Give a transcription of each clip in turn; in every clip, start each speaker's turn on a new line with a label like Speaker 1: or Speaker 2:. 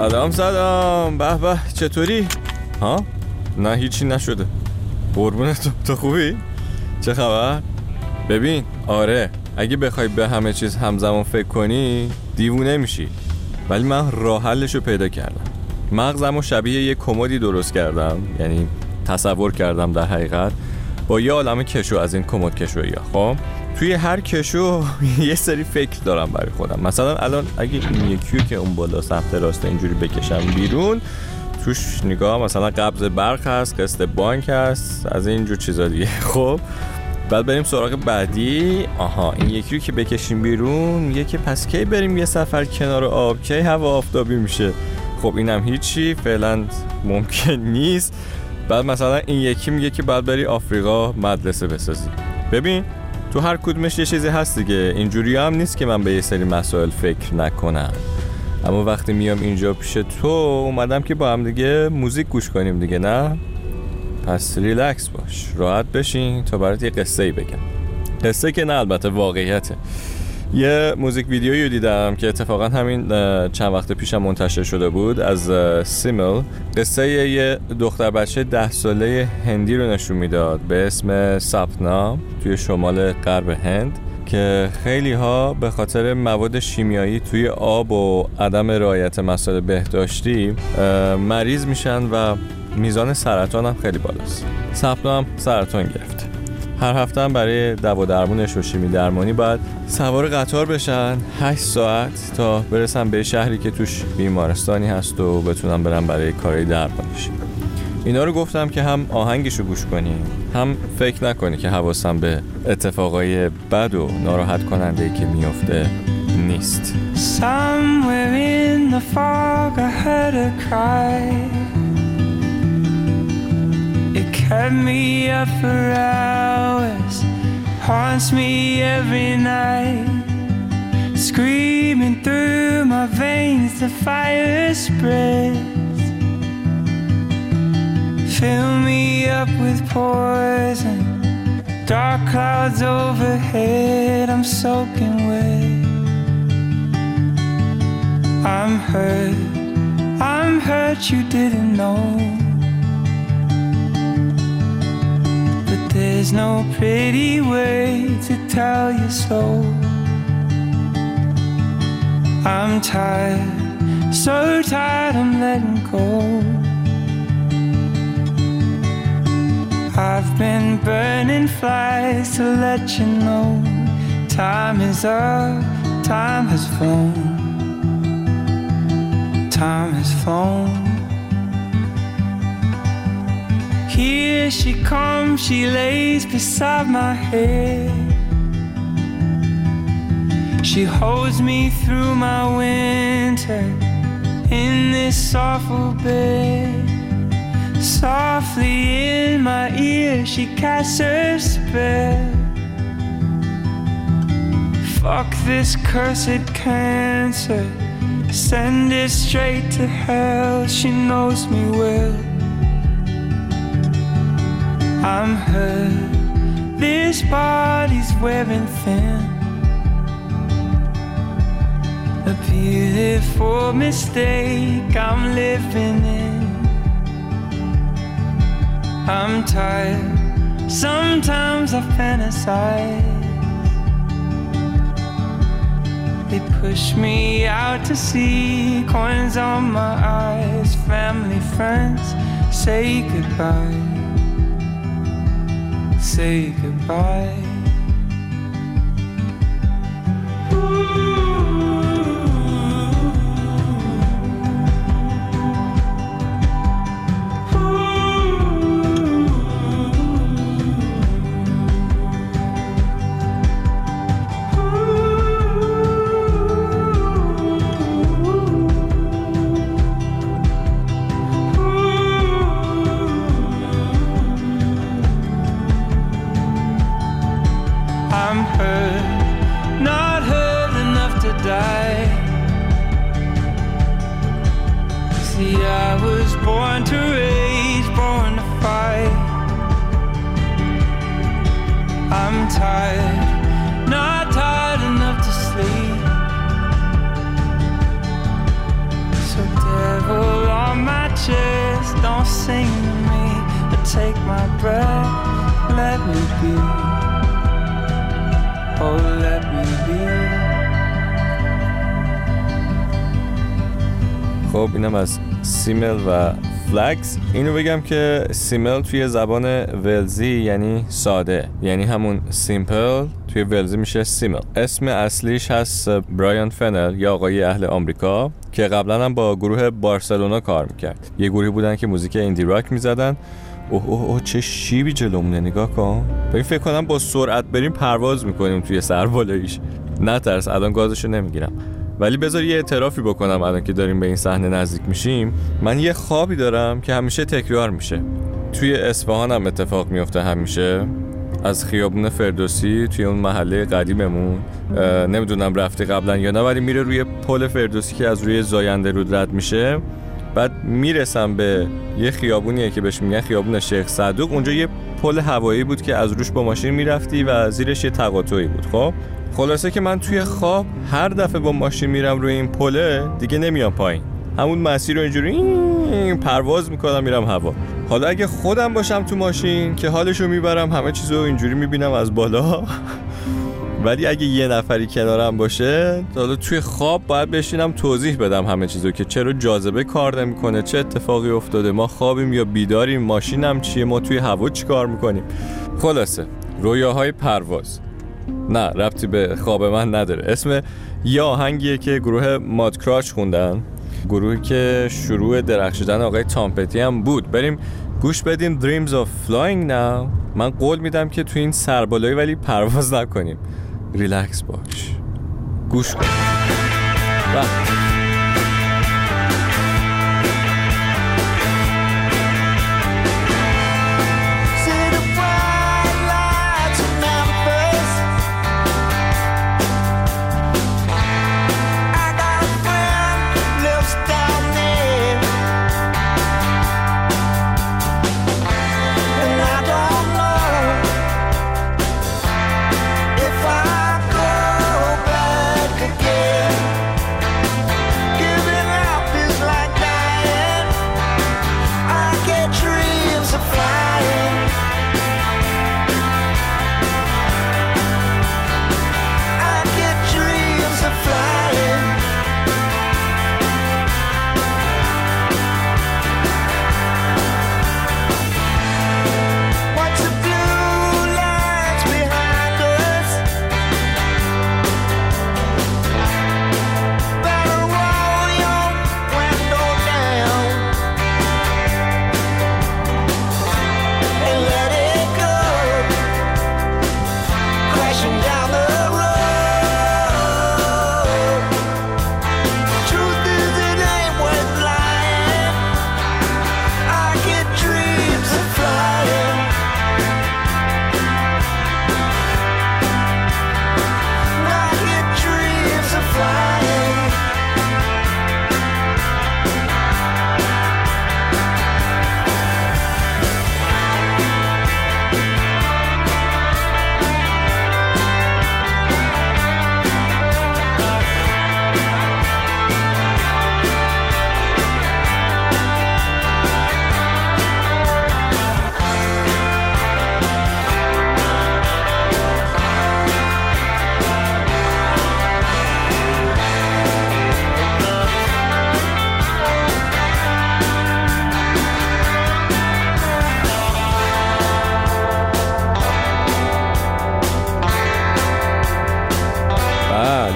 Speaker 1: سلام سلام. به به. چطوری؟ ها؟ نه هیچی نشده. قربون تو تو خوبی؟ چه خبر؟ ببین آره. اگه بخوای به همه چیز همزمان فکر کنی دیوونه میشی. ولی من راه حلش رو پیدا کردم. مغزم و شبیه یه کمدی درست کردم. یعنی تصور کردم در حقیقت. با یه عالم کشو از این کمد کشویی خب؟ توی هر کشو یه سری فکر دارم برای خودم. مثلا الان اگه این یکیو که اون بالا سمت راست اینجوری بکشم بیرون توش نگاه مثلا قبض برق هست قسط بانک هست از اینجور چیزا دیگه. خب بعد بریم سراغ بعدی. آها این یکی رو که بکشیم بیرون یکی پس کی بریم یه سفر کنار آب؟ کی هوا آفتابی میشه؟ خب اینم هیچی فعلا ممکن نیست. بعد مثلا این یکی میگه که بعد بری آفریقا مدرسه بسازی. ببین تو هر کدومش یه چیزی هست دیگه. اینجوری هم نیست که من به یه سری مسائل فکر نکنم. اما وقتی میام اینجا پیش تو اومدم که با هم دیگه موزیک گوش کنیم دیگه نه؟ پس ریلکس باش. راحت بشین تا برات یه قصه ای بگم. قصه که نه البته واقعیته. یه موزیک ویدیویی دیدم که اتفاقا همین چند وقت پیشم منتشر شده بود از سیمل. قصه یه دختر بچه ده ساله هندی رو نشون می‌داد به اسم سپنا توی شمال غرب هند که خیلی ها به خاطر مواد شیمیایی توی آب و عدم رعایت مسائل بهداشتی مریض میشن و میزان سرطان هم خیلی بالاست. سپنا هم سرطان گرفته. هر هفته هم برای دوا درمونش و شیمی درمانی باید سوار قطار بشن. 8 ساعت تا برسن به شهری که توش بیمارستانی هست و بتونن برن برای کاری درمانیش اینا رو گفتم که هم آهنگش رو گوش کنی هم فکر نکنی که حواسم به اتفاقای بد و ناراحت کننده که میفته نیست. Somewhere in the fog I heard a cry. Kept me up for hours Haunts me every night. Screaming through my veins The fire spreads. Fill me up with poison Dark clouds overhead I'm soaking wet. I'm hurt I'm hurt you didn't know There's no pretty way to tell you so. I'm tired, so tired I'm letting go. I've been burning flies to let you know time is up, time has flown. Time has flown. She comes, she lays beside my head. She holds me through my winter in this awful bed. Softly in my ear, she casts her spell. Fuck this cursed cancer, send it straight to hell. She knows me well. I'm hurt. This body's wearing thin. A beautiful mistake I'm living in. I'm tired. Sometimes I fantasize. They push me out to sea, coins on my eyes. Family, friends, say goodbye say goodbye. خب اینم از SYML و Flags. اینو بگم که syml توی زبان ولزی یعنی ساده یعنی همون simple توی ولزی میشه syml. اسم اصلیش هست برایان فنل یا آقای اهل آمریکا که قبلا هم با گروه Barcelona کار می‌کرد. یه گروهی بودن که موزیک indie rock می‌زدن. اوه اوه اوه چه شیبی جلومونه نگاه کن. ببین فکر کنم با سرعت بریم پرواز می‌کنیم توی سر بالاییش نترس الان گازشو نمی‌گیرم. ولی بذار یه اعترافی بکنم الان که داریم به این صحنه نزدیک میشیم. من یه خوابی دارم که همیشه تکرار میشه. توی اصفهان هم اتفاق میفته همیشه. از خیابون فردوسی توی اون محله قدیممون. نمی‌دونم رفته قبلا یا نه ولی میره روی پل فردوسی که از روی زاینده رود رد میشه. بعد می‌رسم به یه خیابونیه که بهش میگن خیابون شیخ صدوق. اونجا یه پل هوایی بود که از روش با ماشین می‌رفتی و زیرش یه تقاطعی بود خب؟ خلاصه که من توی خواب هر دفعه با ماشین میرم روی این پله دیگه نمیام پایین. همون مسیر رو اینجوری این پرواز می‌کنم میرم هوا. حالا اگه خودم باشم تو ماشین که حالشو می‌برم همه چیزو اینجوری می‌بینم از بالا. ولی اگه یه نفری کنارم باشه حالا توی خواب باید بشینم توضیح بدم همه چیزو که چرا جاذبه کار نمی‌کنه چه اتفاقی افتاده ما خوابیم یا بیداریم ماشینم چیه ما توی هوا چی کار می‌کنیم؟ خلاصه رویاهای پرواز. نه ربطی به خواب من نداره. اسم یه آهنگیه که گروه مادکراچ خوندن. گروهی که شروع درخشیدن آقای تامپتی هم بود. بریم گوش بدیم Dreams of Flying Now. من قول میدم که تو این سربالایی ولی پرواز نکنیم. ریلکس باش. گوش کن.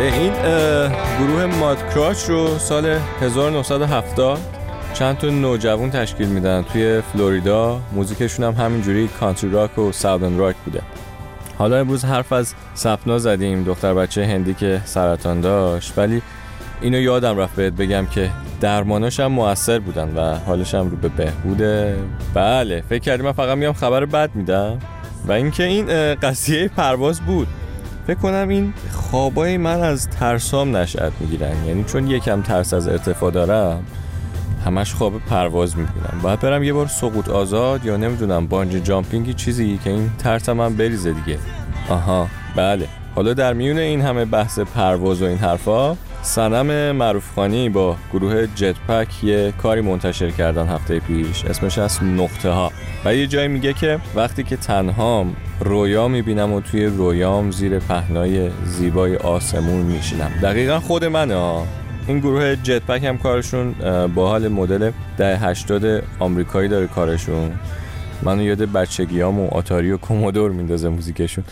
Speaker 1: بله این گروه مادکراچ رو سال 1970 چند تا نوجوان تشکیل میدن. توی فلوریدا موزیکشون هم همینجوری کانتری راک و ساودن راک بوده. حالا امروز حرف از سپنا زدیم دختر بچه هندی که سرطان داشت. ولی اینو یادم رفت بهت بگم که درماناش هم موثر بودن و حالش هم رو به بهبوده بله فکر کردی من فقط میام خبر بد میدم؟ و اینکه این قضیه پرواز بود. فکر کنم این خوابای من از ترسام نشأت می‌گیرن. یعنی چون یکم ترس از ارتفاع دارم همش خواب پرواز می‌بینم باید برم یه بار سقوط آزاد یا نمی‌دونم بانجی جامپینگی چیزی که این ترسم من بریزه دیگه. آها بله. حالا در میون این همه بحث پرواز و این حرفا سنم معروفخانی با گروه جت پک یه کاری منتشر کردن هفته پیش. اسمش از نقطه ها و یه جایی میگه که وقتی که تنهام رویا می‌بینم و توی رویام زیر پهنای زیبای آسمون میشینم. دقیقا خود منه ها این گروه جت پک هم کارشون با حال مدل ده 80 آمریکایی داره کارشون. منو یاد بچگیام و آتاری و کومودور میندازه موزیکشون.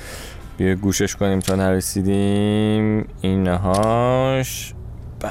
Speaker 1: بیا گوشش کنیم تا نرسیدیم. اینهاش به.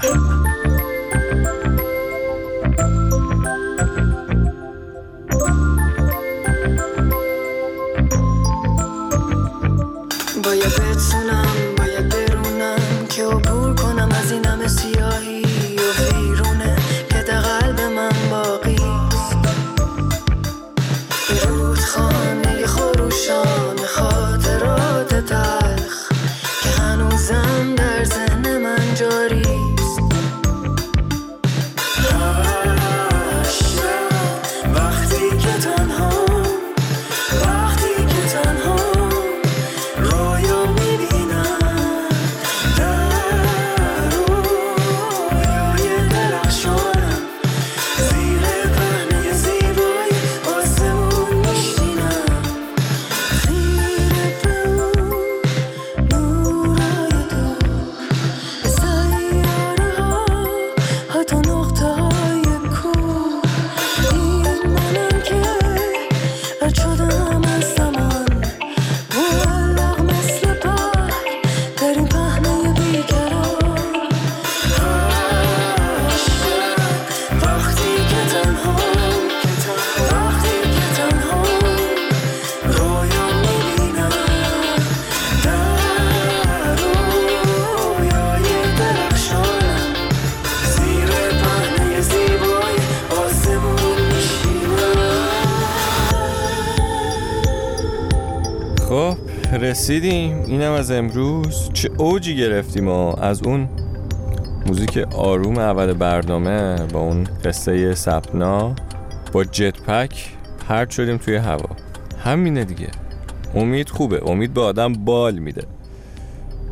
Speaker 2: retourne
Speaker 1: خب رسیدیم. اینم از امروز. چه اوجی گرفتیم و از اون موزیک آروم اول برنامه با اون قصه سپنا با جت پک پرد شدیم توی هوا. همینه دیگه. امید خوبه. امید به آدم بال میده.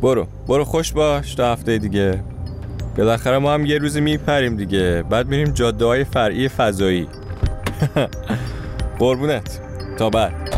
Speaker 1: برو. برو خوش باش. تا هفته دیگه. بالاخره ما هم یه روزی میپریم دیگه. بعد میریم جاده های فرعی فضایی. قربونت. تا بعد.